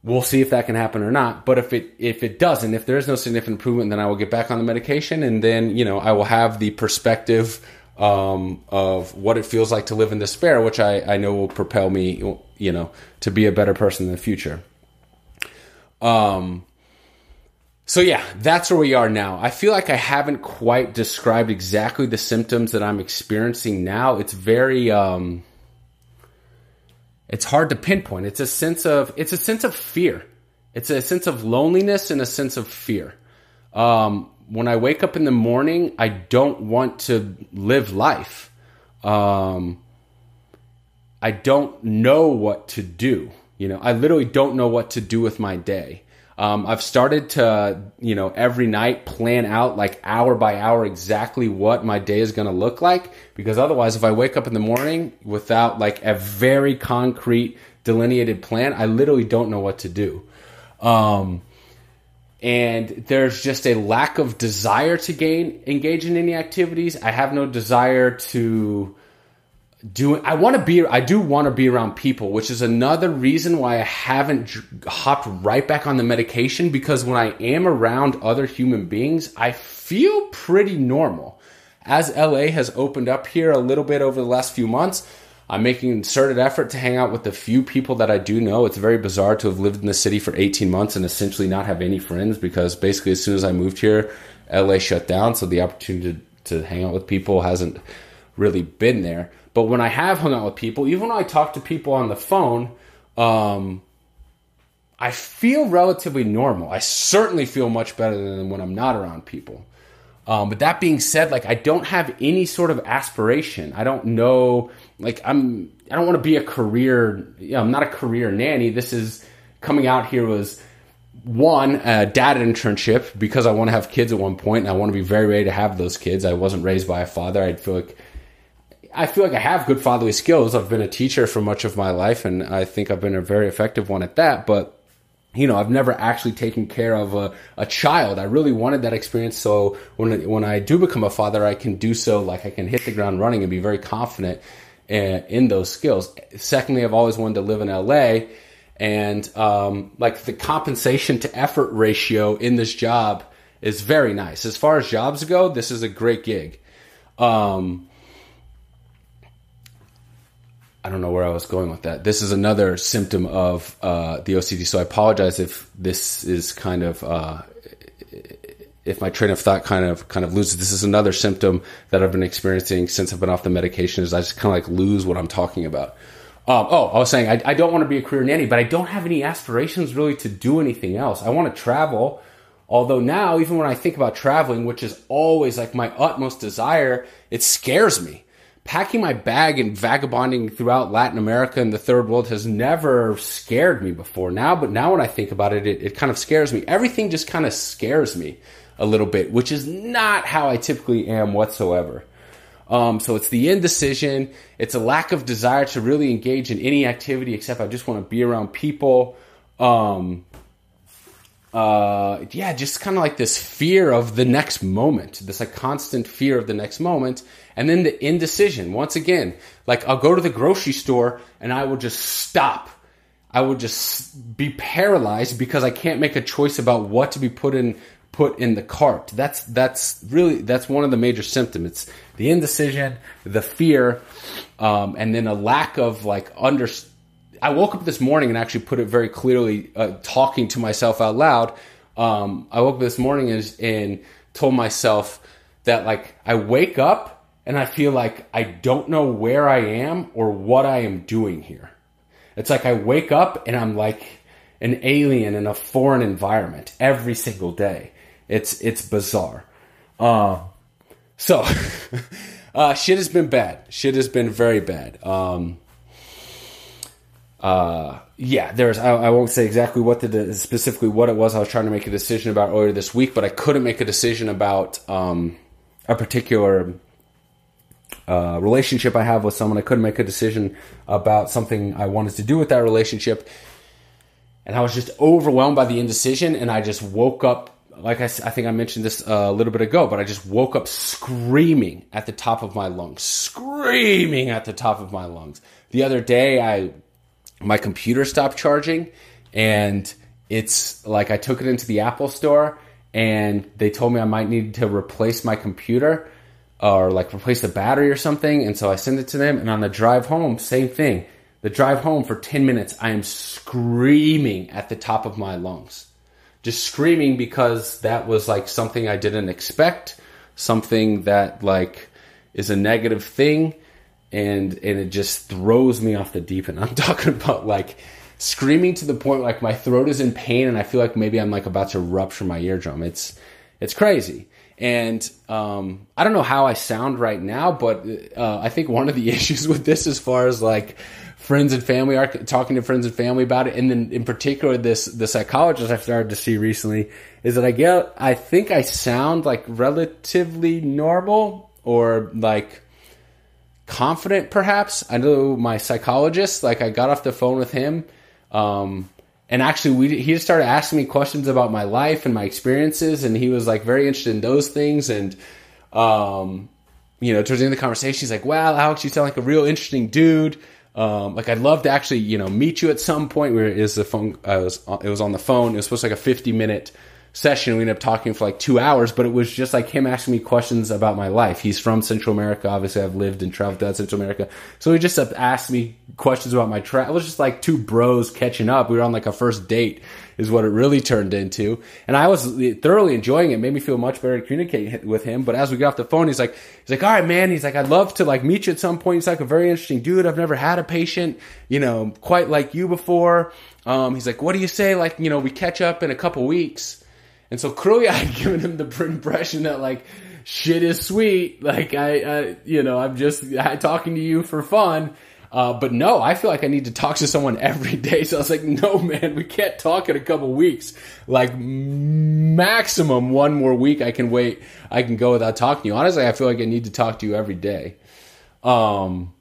We'll see if that can happen or not. But if it if it doesn't, if there is no significant improvement, then I will get back on the medication, and then you know I will have the perspective um, of what it feels like to live in despair, which I, I know will propel me, you know, to be a better person in the future. Um, so yeah, that's where we are now. I feel like I haven't quite described exactly the symptoms that I'm experiencing now. It's very um it's hard to pinpoint. It's a sense of it's a sense of fear. It's a sense of loneliness and a sense of fear. Um, when I wake up in the morning, I don't want to live life. Um, I don't know what to do. You know, I literally don't know what to do with my day. Um, I've started to, you know, every night plan out like hour by hour exactly what my day is going to look like. Because otherwise, if I wake up in the morning without like a very concrete delineated plan, I literally don't know what to do. Um, and there's just a lack of desire to gain engage in any activities. I have no desire to doing I want to be I do want to be around people, which is another reason why I haven't hopped right back on the medication because when I am around other human beings, I feel pretty normal. As LA has opened up here a little bit over the last few months, I'm making an concerted effort to hang out with the few people that I do know. It's very bizarre to have lived in the city for 18 months and essentially not have any friends because basically as soon as I moved here, LA shut down, so the opportunity to, to hang out with people hasn't really been there. But when I have hung out with people, even when I talk to people on the phone, um, I feel relatively normal. I certainly feel much better than when I'm not around people. Um, but that being said, like I don't have any sort of aspiration. I don't know, like I'm, I don't want to be a career. You know, I'm not a career nanny. This is coming out here was one a dad internship because I want to have kids at one point, and I want to be very ready to have those kids. I wasn't raised by a father. I feel like I feel like I have good fatherly skills. I've been a teacher for much of my life, and I think I've been a very effective one at that. But you know, I've never actually taken care of a, a child. I really wanted that experience. So when when I do become a father, I can do so like I can hit the ground running and be very confident in, eh, in those skills. Secondly, I've always wanted to live in LA, and um, like the compensation to effort ratio in this job is very nice. As far as jobs go, this is a great gig. Um, I don't know where I was going with that. This is another symptom of uh, the OCD. So I apologize if this is kind of uh, if my train of thought kind of kind of loses. This is another symptom that I've been experiencing since I've been off the medication. Is I just kind of like lose what I'm talking about. Um, oh, I was saying I, I don't want to be a career nanny, but I don't have any aspirations really to do anything else. I want to travel. Although now, even when I think about traveling, which is always like my utmost desire, it scares me packing my bag and vagabonding throughout Latin America and the third world has never scared me before. Now, but now when I think about it, it, it kind of scares me. Everything just kind of scares me a little bit, which is not how I typically am whatsoever. Um, so it's the indecision. It's a lack of desire to really engage in any activity except I just want to be around people. Um, uh, yeah, just kind of like this fear of the next moment, this like constant fear of the next moment. And then the indecision. Once again, like I'll go to the grocery store and I will just stop. I will just be paralyzed because I can't make a choice about what to be put in put in the cart. That's that's really that's one of the major symptoms. It's the indecision, the fear, um, and then a lack of like under. I woke up this morning and actually put it very clearly, uh, talking to myself out loud. Um, I woke up this morning and, and told myself that like I wake up and I feel like I don't know where I am or what I am doing here. It's like I wake up and I'm like an alien in a foreign environment every single day. It's it's bizarre. Uh, so [LAUGHS] uh, shit has been bad. Shit has been very bad. Um, uh, yeah, there's. I, I, won't say exactly what the specifically what it was. I was trying to make a decision about earlier this week, but I couldn't make a decision about um, a particular uh, relationship I have with someone. I couldn't make a decision about something I wanted to do with that relationship, and I was just overwhelmed by the indecision. And I just woke up. Like I, I think I mentioned this a little bit ago, but I just woke up screaming at the top of my lungs, screaming at the top of my lungs. The other day, I my computer stopped charging, and it's like I took it into the Apple store, and they told me I might need to replace my computer or like replace the battery or something. And so I send it to them. And on the drive home, same thing. The drive home for 10 minutes, I am screaming at the top of my lungs. Just screaming because that was like something I didn't expect, something that like is a negative thing. And, and it just throws me off the deep end. [LAUGHS] I'm talking about like screaming to the point like my throat is in pain and I feel like maybe I'm like about to rupture my eardrum. It's, it's crazy. And um, I don't know how I sound right now, but uh, I think one of the [LAUGHS] issues with this, as far as like friends and family are talking to friends and family about it, and then in particular this the psychologist I've started to see recently, is that I get I think I sound like relatively normal or like confident, perhaps. I know my psychologist, like I got off the phone with him. Um, and actually we he just started asking me questions about my life and my experiences and he was like very interested in those things and um you know towards the end of the conversation he's like wow alex you sound like a real interesting dude um, like I'd love to actually, you know, meet you at some point. Where is the phone? I was, it was on the phone. It was supposed to be like a fifty minute session. We ended up talking for like two hours, but it was just like him asking me questions about my life. He's from Central America. Obviously, I've lived and traveled to Central America. So he just asked me questions about my travel. It was just like two bros catching up. We were on like a first date is what it really turned into. And I was thoroughly enjoying it. it made me feel much better to communicate with him. But as we got off the phone, he's like, he's like, all right, man. He's like, I'd love to like meet you at some point. He's like a very interesting dude. I've never had a patient, you know, quite like you before. Um, he's like, what do you say? Like, you know, we catch up in a couple weeks. And so clearly [LAUGHS] I had given him the impression that like shit is sweet. Like I, I you know, I'm just talking to you for fun. Uh, but no, I feel like I need to talk to someone [LAUGHS] every day. So I was like, no, man, we can't talk in a couple weeks. Like maximum one more week, I can wait. I can go without talking to you. Honestly, I feel like I need to talk to you every day. Um.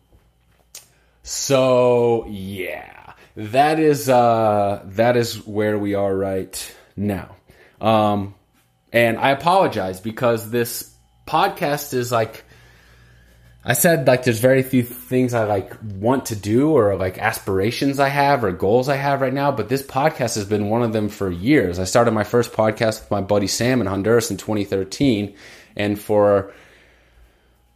So yeah, that is uh that is where we are right now. Um, and I apologize because this podcast is like I said like there's very few things I like want to do or like aspirations I have or goals I have right now, but this podcast has been one of them for years. I started my first podcast with my buddy Sam in Honduras in 2013 and for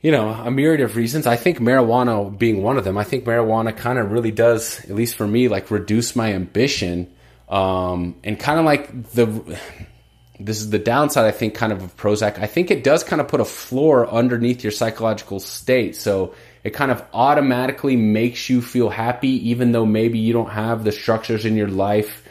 you know, a myriad of reasons. I think marijuana being one of them. I think marijuana kind of really does, at least for me, like reduce my ambition um, and kind of like the this is the downside, I think, kind of of Prozac. I think it does kind of put a floor underneath your psychological state. So it kind of automatically makes you feel happy, even though maybe you don't have the structures in your life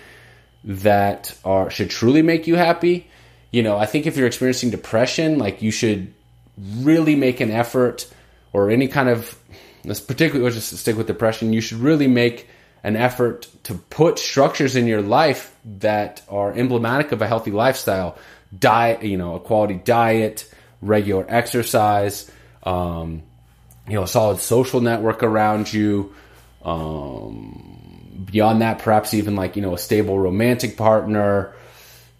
that are should truly make you happy. You know, I think if you're experiencing depression, like you should really make an effort or any kind of let's particularly let's just stick with depression, you should really make an effort to put structures in your life that are emblematic of a healthy lifestyle. Diet you know a quality diet regular exercise um, you know a solid social network around you um, beyond that perhaps even like you know a stable romantic partner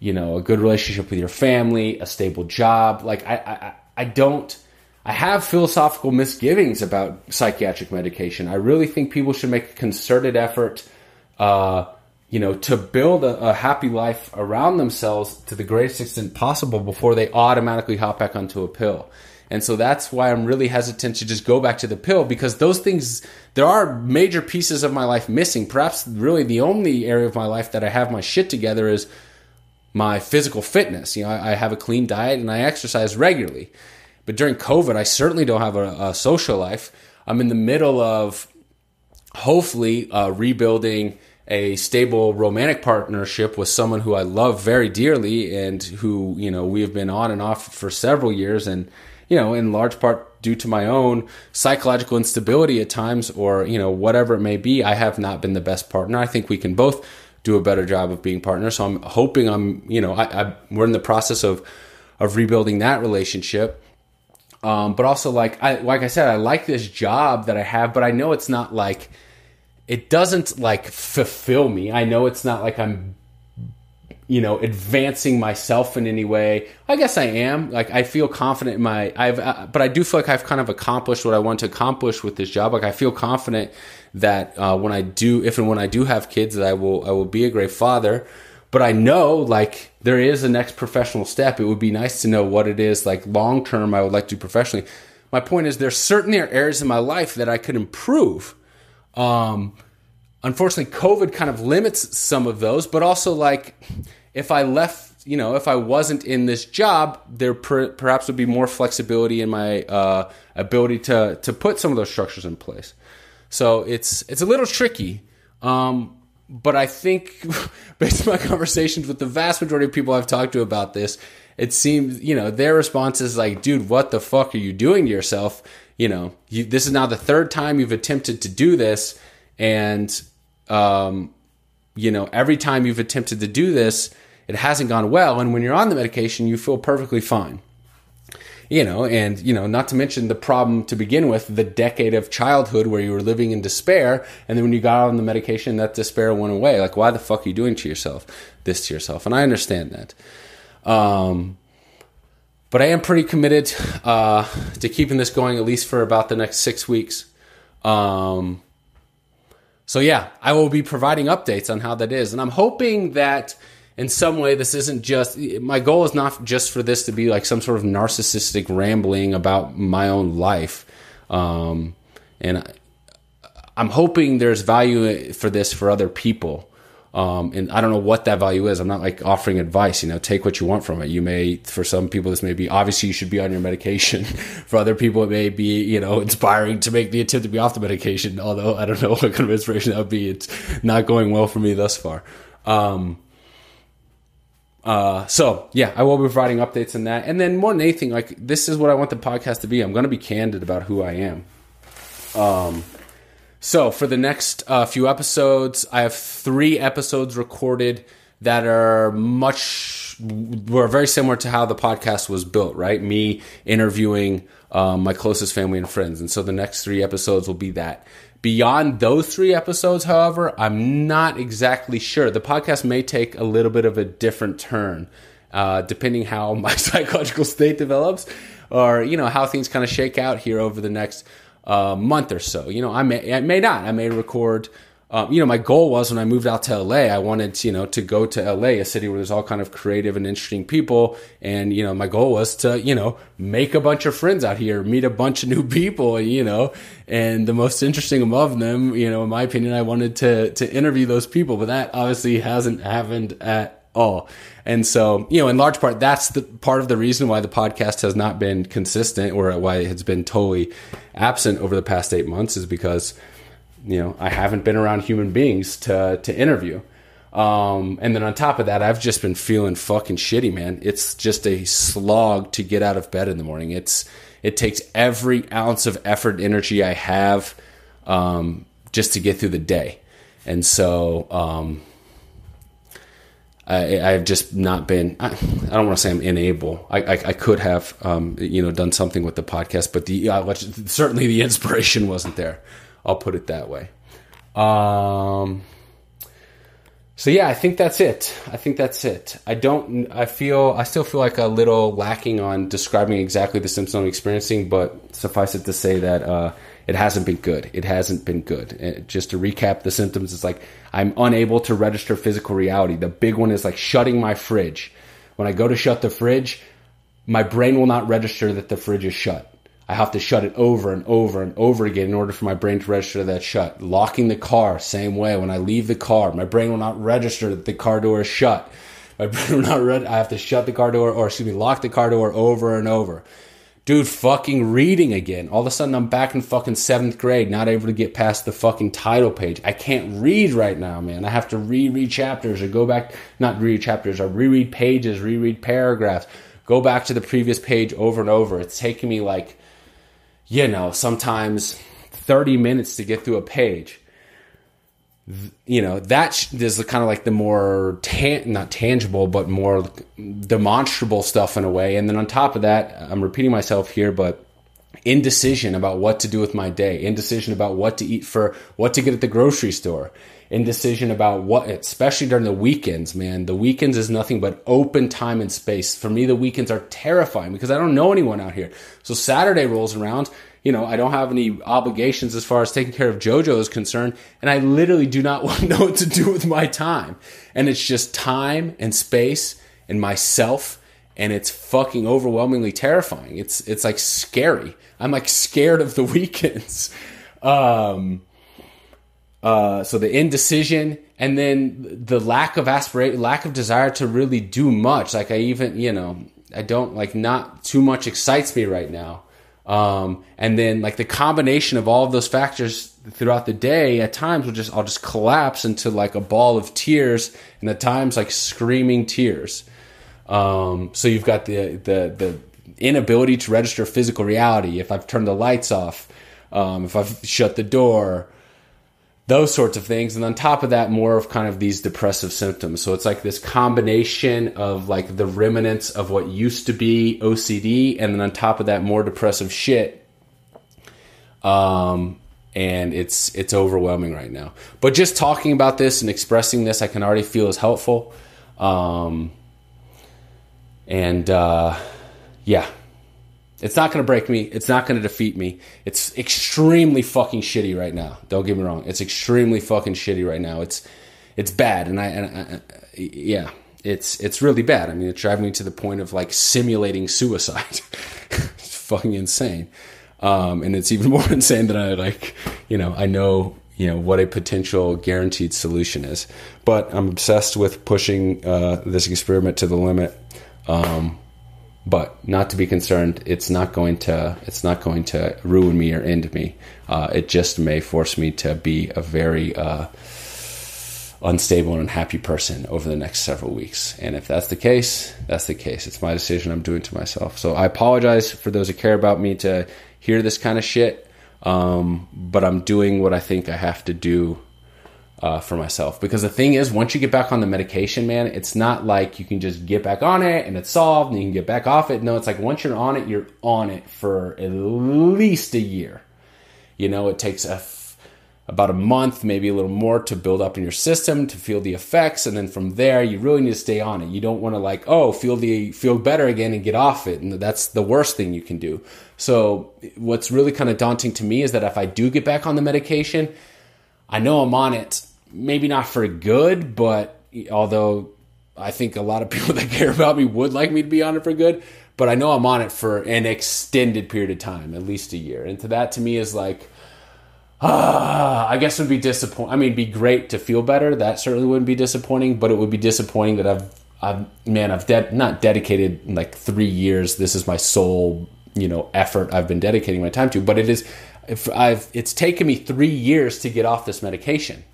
you know a good relationship with your family a stable job. Like i i, I don't I have philosophical misgivings about psychiatric medication. I really think people should make a concerted effort uh, you know, to build a, a, happy life around themselves to the greatest extent possible before they automatically hop back onto a pill. And so that's why I'm really hesitant to just go back to the pill because those things, there are major pieces of my life missing. Perhaps really the only area of my life that I have my shit together is my physical fitness. You know, I, I have a clean diet and I exercise regularly. But during COVID, I certainly don't have a, a social life. I'm in the middle of hopefully uh, rebuilding a stable romantic partnership with someone who I love very dearly and who, you know, we have been on and off for several years and, you know, in large part due to my own psychological instability at times or, you know, whatever it may be, I have not been the best partner. I think we can both do a better job of being partners. So I'm hoping I'm, you know, I, I we're in the process of, of rebuilding that relationship. Um, but also like I like I said, I like this job that I have, but I know it's not like it doesn't like fulfill me. I know it's not like I'm you know advancing myself in any way. I guess i am. Like i feel confident in my i've uh, but i do feel like i've kind of accomplished what i want to accomplish with this job. Like i feel confident that uh, when i do if and when i do have kids that i will i will be a great father but i know like there is a next professional step it would be nice to know what it is like long term i would like to do professionally my point is there's certainly are areas in my life that i could improve um, unfortunately, COVID kind of limits some of those, but also like if I left, you know, if I wasn't in this job, there per, perhaps would be more flexibility in my uh, ability to to put some of those structures in place. So it's it's a little tricky. Um, but I think, [LAUGHS] based on my conversations with the vast majority of people I've talked to about this, it seems you know their response is like, "Dude, what the fuck are you doing to yourself?" You know, you, this is now the third time you've attempted to do this, and um, you know, every time you've attempted to do this, it hasn't gone well. And when you're on the medication, you feel perfectly fine. You know, and, you know, not to mention the problem to begin with, the decade of childhood where you were living in despair. And then when you got on the medication, that despair went away. Like, why the fuck are you doing to yourself this to yourself? And I understand that. Um, but I am pretty committed uh, to keeping this going at least for about the next six weeks. Um, so yeah, I will be providing updates on how that is. And I'm hoping that in some way this isn't just my goal is not just for this to be like some sort of narcissistic rambling about my own life. Um, and I'm hoping there's value for this for other people. Um, and I don't know what that value is. I'm not like offering advice, you know, take what you want from it. You may, for some people, this may be obviously you should be on your medication. [LAUGHS] for other people, it may be, you know, inspiring to make the attempt to be off the medication. Although I don't know [LAUGHS] what kind of inspiration that would be. It's not going well for me thus far. Um, uh, so yeah, I will be providing updates on that. And then more than anything, like this is what I want the podcast to be. I'm going to be candid about who I am. Um, so for the next uh, few episodes, I have three episodes recorded that are much were very similar to how the podcast was built. Right, me interviewing um, my closest family and friends, and so the next three episodes will be that. Beyond those three episodes, however, I'm not exactly sure. The podcast may take a little bit of a different turn, uh, depending how [LAUGHS] my psychological state develops, or you know how things kind of shake out here over the next a month or so. You know, I may, I may not. I may record. Um, you know, my goal was when I moved out to LA, I wanted you know, to go to LA, a city where there's all kind of creative and interesting people. And, you know, my goal was to, you know, make a bunch of friends out here, meet a bunch of new people, you know, and the most interesting among them, you know, in my opinion, I wanted to, to interview those people, but that obviously hasn't happened at all. And so, you know, in large part, that's the part of the reason why the podcast has not been consistent or why it has been totally absent over the past eight months is because, you know, I haven't been around human beings to, to interview. Um, and then on top of that, I've just been feeling fucking shitty, man. It's just a slog to get out of bed in the morning. It's, it takes every ounce of effort energy I have, um, just to get through the day. And so, um, I, have just not been. I, I don't want to say I'm unable. I, I, I could have, um, you know, done something with the podcast, but the uh, certainly the inspiration [LAUGHS] wasn't there. I'll put it that way. Um. So yeah, I think that's it. I think that's it. I don't. I feel. I still feel like a little lacking on describing exactly the symptoms I'm experiencing, but suffice it to say that uh, it hasn't been good. It hasn't been good. Just to recap the symptoms, it's like I'm unable to register physical reality. The big one is like shutting my fridge. When I go to shut the fridge, my brain will not register that the fridge is shut. I have to shut it over and over and over again in order for my brain to register that shut. Locking the car, same way. When I leave the car, my brain will not register that the car door is shut. My [LAUGHS] brain will not read. I have to shut the car door, or excuse me, lock the car door over and over dude, fucking reading again. All of a sudden, I'm back in fucking seventh grade, not able to get past the fucking title page. I can't read right now, man. I have to reread chapters or go back, not read chapters, or reread pages, reread paragraphs, go back to the previous page over and over. It's taking me like, you know, sometimes 30 minutes to get through a page. You know that is kind of like the more tan- not tangible but more demonstrable stuff in a way. And then on top of that i'm repeating myself here but indecision about what to do with my day indecision about what to eat for what to get at the grocery store indecision about what especially during the weekends man the weekends is nothing but open time and space for me the weekends are terrifying because i don't know anyone out here so saturday rolls around you know, I don't have any obligations as far as taking care of JoJo is concerned, and I literally do not [LAUGHS] know what to do with my time. And it's just time and space and myself, and it's fucking overwhelmingly terrifying. It's it's like scary. I'm like scared of the [LAUGHS] weekends. Um, uh, so the indecision and then the lack of aspiration, lack of desire to really do much. Like I even, you know, I don't like not too much excites me right now. Um, and then like the combination of all of those factors throughout the day at times will just I'll just collapse into like a ball of tears and at times like screaming tears. Um, so you've got the the the inability to register physical reality. If I've turned the lights off, um, if I've shut the door, those sorts of things. And on top of that, more of kind of these depressive symptoms. So it's like this combination of like the remnants of what used to be OCD, and then on top of that, more depressive shit. Um, and it's it's overwhelming right now. But just talking about this and expressing this, I can already feel is helpful. Um, and uh, yeah, it's not going to break me. It's not going to defeat me. It's extremely fucking shitty right now. Don't get me wrong. It's extremely fucking shitty right now. It's it's bad, and I, and I, yeah, it's it's really bad. I mean, it's driving me to the point of like simulating suicide. [LAUGHS] it's fucking insane, um, and it's even [LAUGHS] more insane than I like. You know, I know you know what a potential guaranteed solution is, but I'm obsessed with pushing uh, this experiment to the limit. Um, but not to be concerned. It's not going to. It's not going to ruin me or end me. Uh, it just may force me to be a very uh, unstable and unhappy person over the next several weeks. And if that's the case, that's the case. It's my decision. I'm doing to myself. So I apologize for those who care about me to hear this kind of shit. Um, but I'm doing what I think I have to do uh, for myself. Because the thing is, once you get back on the medication, man, it's not like you can just get back on it and it's solved and you can get back off it. No, it's like once you're on it, you're on it for at least a year. You know, it takes a f- about a month, maybe a little more to build up in your system to feel the effects, and then from there, you really need to stay on it. You don't want to like, oh, feel the feel better again and get off it, and that's the worst thing you can do. So, what's really kind of daunting to me is that if I do get back on the medication, I know I'm on it, maybe not for good, but although I think a lot of [LAUGHS] people that care about me would like me to be on it for good, but I know I'm on it for an extended period of time, at least a year. And to that to me is like, ah, I guess it would be disappointing. I mean, be great to feel better. That certainly wouldn't be disappointing, but it would be disappointing that I've, I've man, I've de- not dedicated like three years. This is my sole, you know, effort I've been dedicating my time to, but it is if I've it's taken me three years to get off this medication,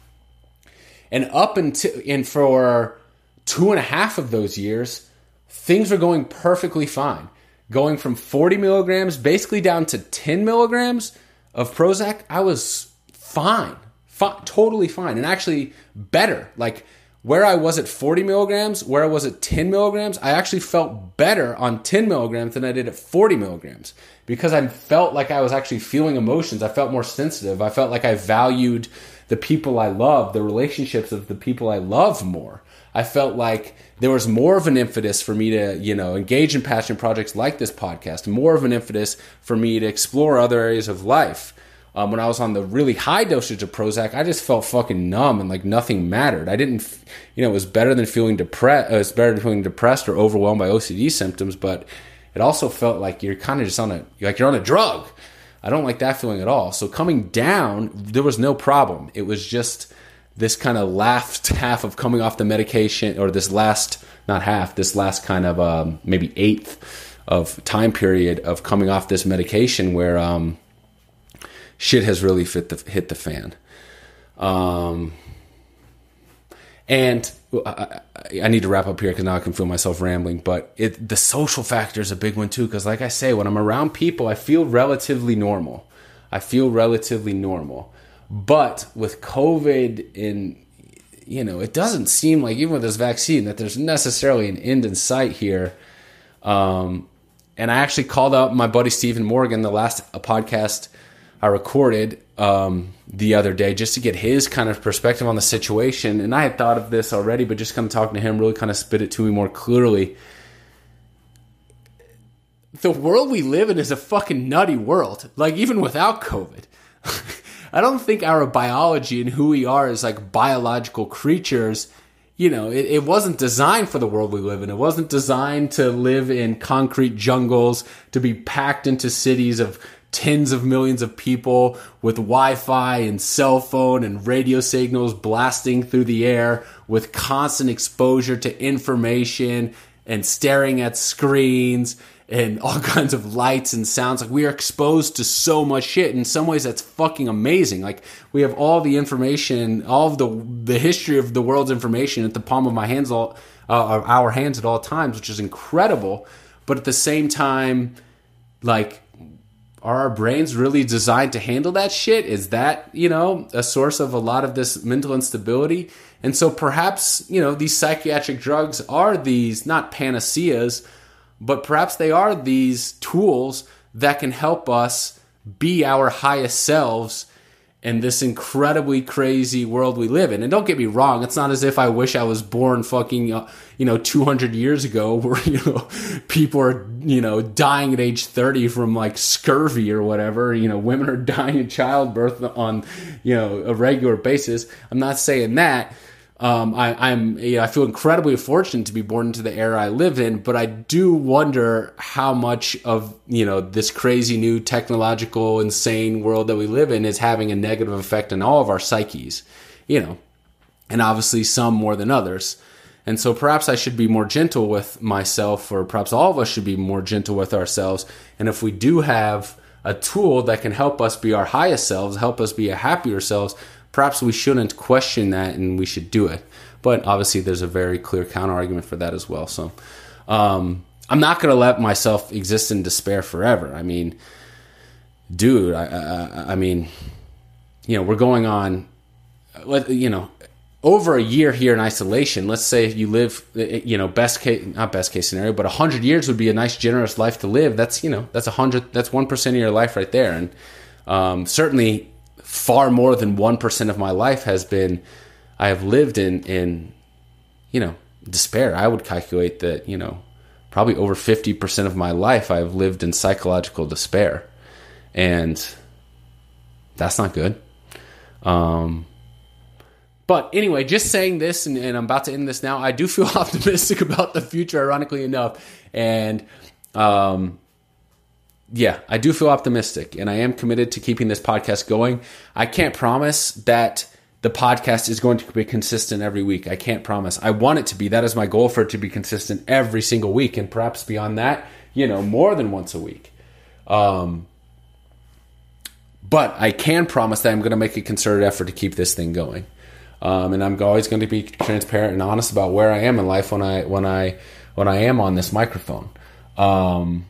and up until and for two and a half of those years, things were going perfectly fine. Going from 40 milligrams basically down to 10 milligrams of Prozac, I was fine, fine, totally fine, and actually better. Like where I was at 40 milligrams, where I was at 10 milligrams, I actually felt better on 10 milligrams than I did at 40 milligrams because I felt like I was actually feeling emotions. I felt more sensitive. I felt like I valued the people I love, the relationships of the people I love more. I felt like there was more of an impetus for me to, you know, engage in passion projects like this podcast, more of an impetus for me to explore other areas of life. Um, when I was on the really high dosage of Prozac, I just felt fucking numb and like nothing mattered. I didn't, you know, it was better than feeling depressed. Uh, it was better than feeling depressed or overwhelmed by OCD symptoms, but it also felt like you're kind of just on a like you're on a drug. I don't like that feeling at all. So coming down, there was no problem. It was just this kind of last half of coming off the medication, or this last not half, this last kind of um, maybe eighth of time period of coming off this medication where um, shit has really fit the, hit the fan. Um, and I, I, need to wrap up here because now I can feel myself rambling. But it, the social factor is a big one too. Because, like I say, when I'm around people, I feel relatively normal. I feel relatively normal. But with COVID, in you know, it doesn't seem like even with this vaccine that there's necessarily an end in sight here. Um, and I actually called up my buddy Stephen Morgan, the last podcast I recorded um, the other day, just to get his kind of perspective on the situation. And I had thought of this already, but just kind of talking to him really kind of spit it to me more clearly. The world we live in is a fucking nutty world. Like even without COVID. [LAUGHS] I don't think our biology and who we are as like biological creatures you know, it, it, wasn't designed for the world we live in. It wasn't designed to live in concrete jungles, to be packed into cities of tens of millions of people with Wi Fi and cell phone and radio signals blasting through the air with constant exposure to information and staring at screens and all [LAUGHS] kinds of lights and sounds. Like we are exposed to so much shit. In some ways, that's fucking amazing. Like we have all the information, all of the the history of the world's information at the palm of my hands, all uh, our hands at all times, which is incredible. But at the same time, like are our brains really designed to handle that shit? Is that, you know, a source of a lot of this mental instability? And so perhaps, you know, these psychiatric drugs are these not panaceas, but perhaps they are these tools that can help us be our highest selves in this incredibly crazy world we live in. And don't get me wrong, it's not as if I wish I was born fucking, uh, you know, 200 years ago [LAUGHS] where, you know, people are, you know, dying at age 30 from like scurvy or whatever. You know, women are [LAUGHS] dying in childbirth on, you know, a regular basis. I'm not saying that. Um, I, am you know, I feel incredibly fortunate to be born into the era I live in, but I do wonder how much of you know this crazy new technological insane world that we live in is having a negative effect on all of our psyches, you know, and obviously some more than others. And so perhaps I should be more gentle with myself, or perhaps all of us should be more gentle with ourselves. And if we do have a tool that can help us be our highest selves, help us be a happier selves, perhaps we shouldn't question that and we should do it. But obviously, there's a very clear counter argument for that as well. So um, I'm not going to let myself exist in despair forever. I mean, dude, I, I, I mean, you know, we're going on, you know, over a year here in isolation. Let's say you live, you know, best case, not best case scenario, but hundred years would be a nice, generous life to live. That's you know, that's a hundred, that's one percent of your life right there, and um, certainly far more than 1% of my life has been I have lived in in you know despair. I would calculate that, you know, probably over 50% of my life I've lived in psychological despair. And that's not good. Um but anyway, just saying this, and, and, I'm about to end this now. I do feel [LAUGHS] optimistic about the future, ironically enough, and um, yeah, I do feel optimistic and I am committed to keeping this podcast going. I can't promise that the podcast is going to be consistent every week. I can't promise. I want it to be. That is my goal for it to be consistent every single week and perhaps beyond that, you know, more than once a week. Um, but I can promise that I'm going to make a concerted effort to keep this thing going. Um, and I'm always going to be transparent and honest about where I am in life when I when I when I am on this microphone. Um,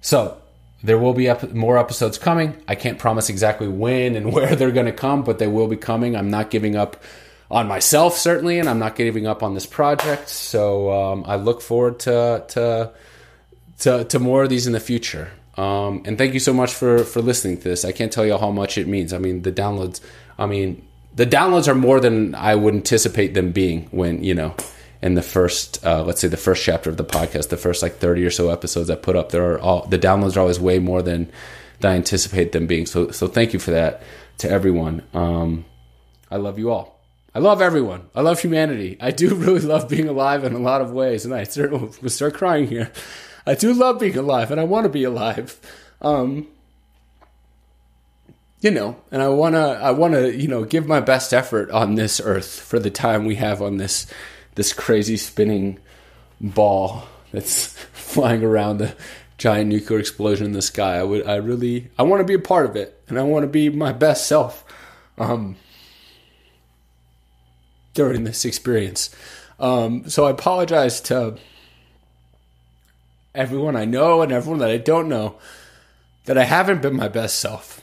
so there will be ep- more episodes coming. I can't promise exactly when and [LAUGHS] where they're going to come, but they will be coming. I'm not giving up on myself certainly, and I'm not giving up on this project. So um, I look forward to, to to to more of these in the future. Um, and thank you so much for for listening to this. I can't tell you how much it means. I mean, the downloads. I mean, the downloads are more than I would anticipate them being when you know in the first, uh, let's say the first chapter of the podcast, the first like 30 or so episodes I put up, there are all the downloads are always way more than that I anticipate them being. So, so thank you for that to everyone. Um, I love you all. I love everyone. I love humanity. I do [LAUGHS] really love being alive in a lot of ways, and I start, start crying here. I do love being alive, and I want to be alive. Um, you know, and I wanna, I wanna, you know, give my best effort on this earth for the time we have on this, this crazy spinning ball that's [LAUGHS] flying around the giant nuclear explosion in the sky. I would, I really, I want to be a part of it, and I want to be my best self. Um, during this experience. Um, so I apologize to everyone I know and everyone that I don't know that I haven't been my best self.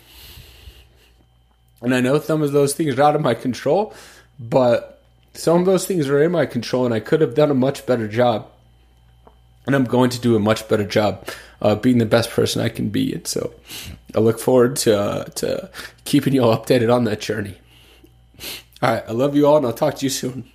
And I know some of those things are out of my control, but some of those things are in my control, and I could have done a much better job. And I'm going to do a much better job uh, being the best person I can be. And so I look forward to, uh, to keeping you all updated on that journey. All right. I love you all, and I'll talk to you soon.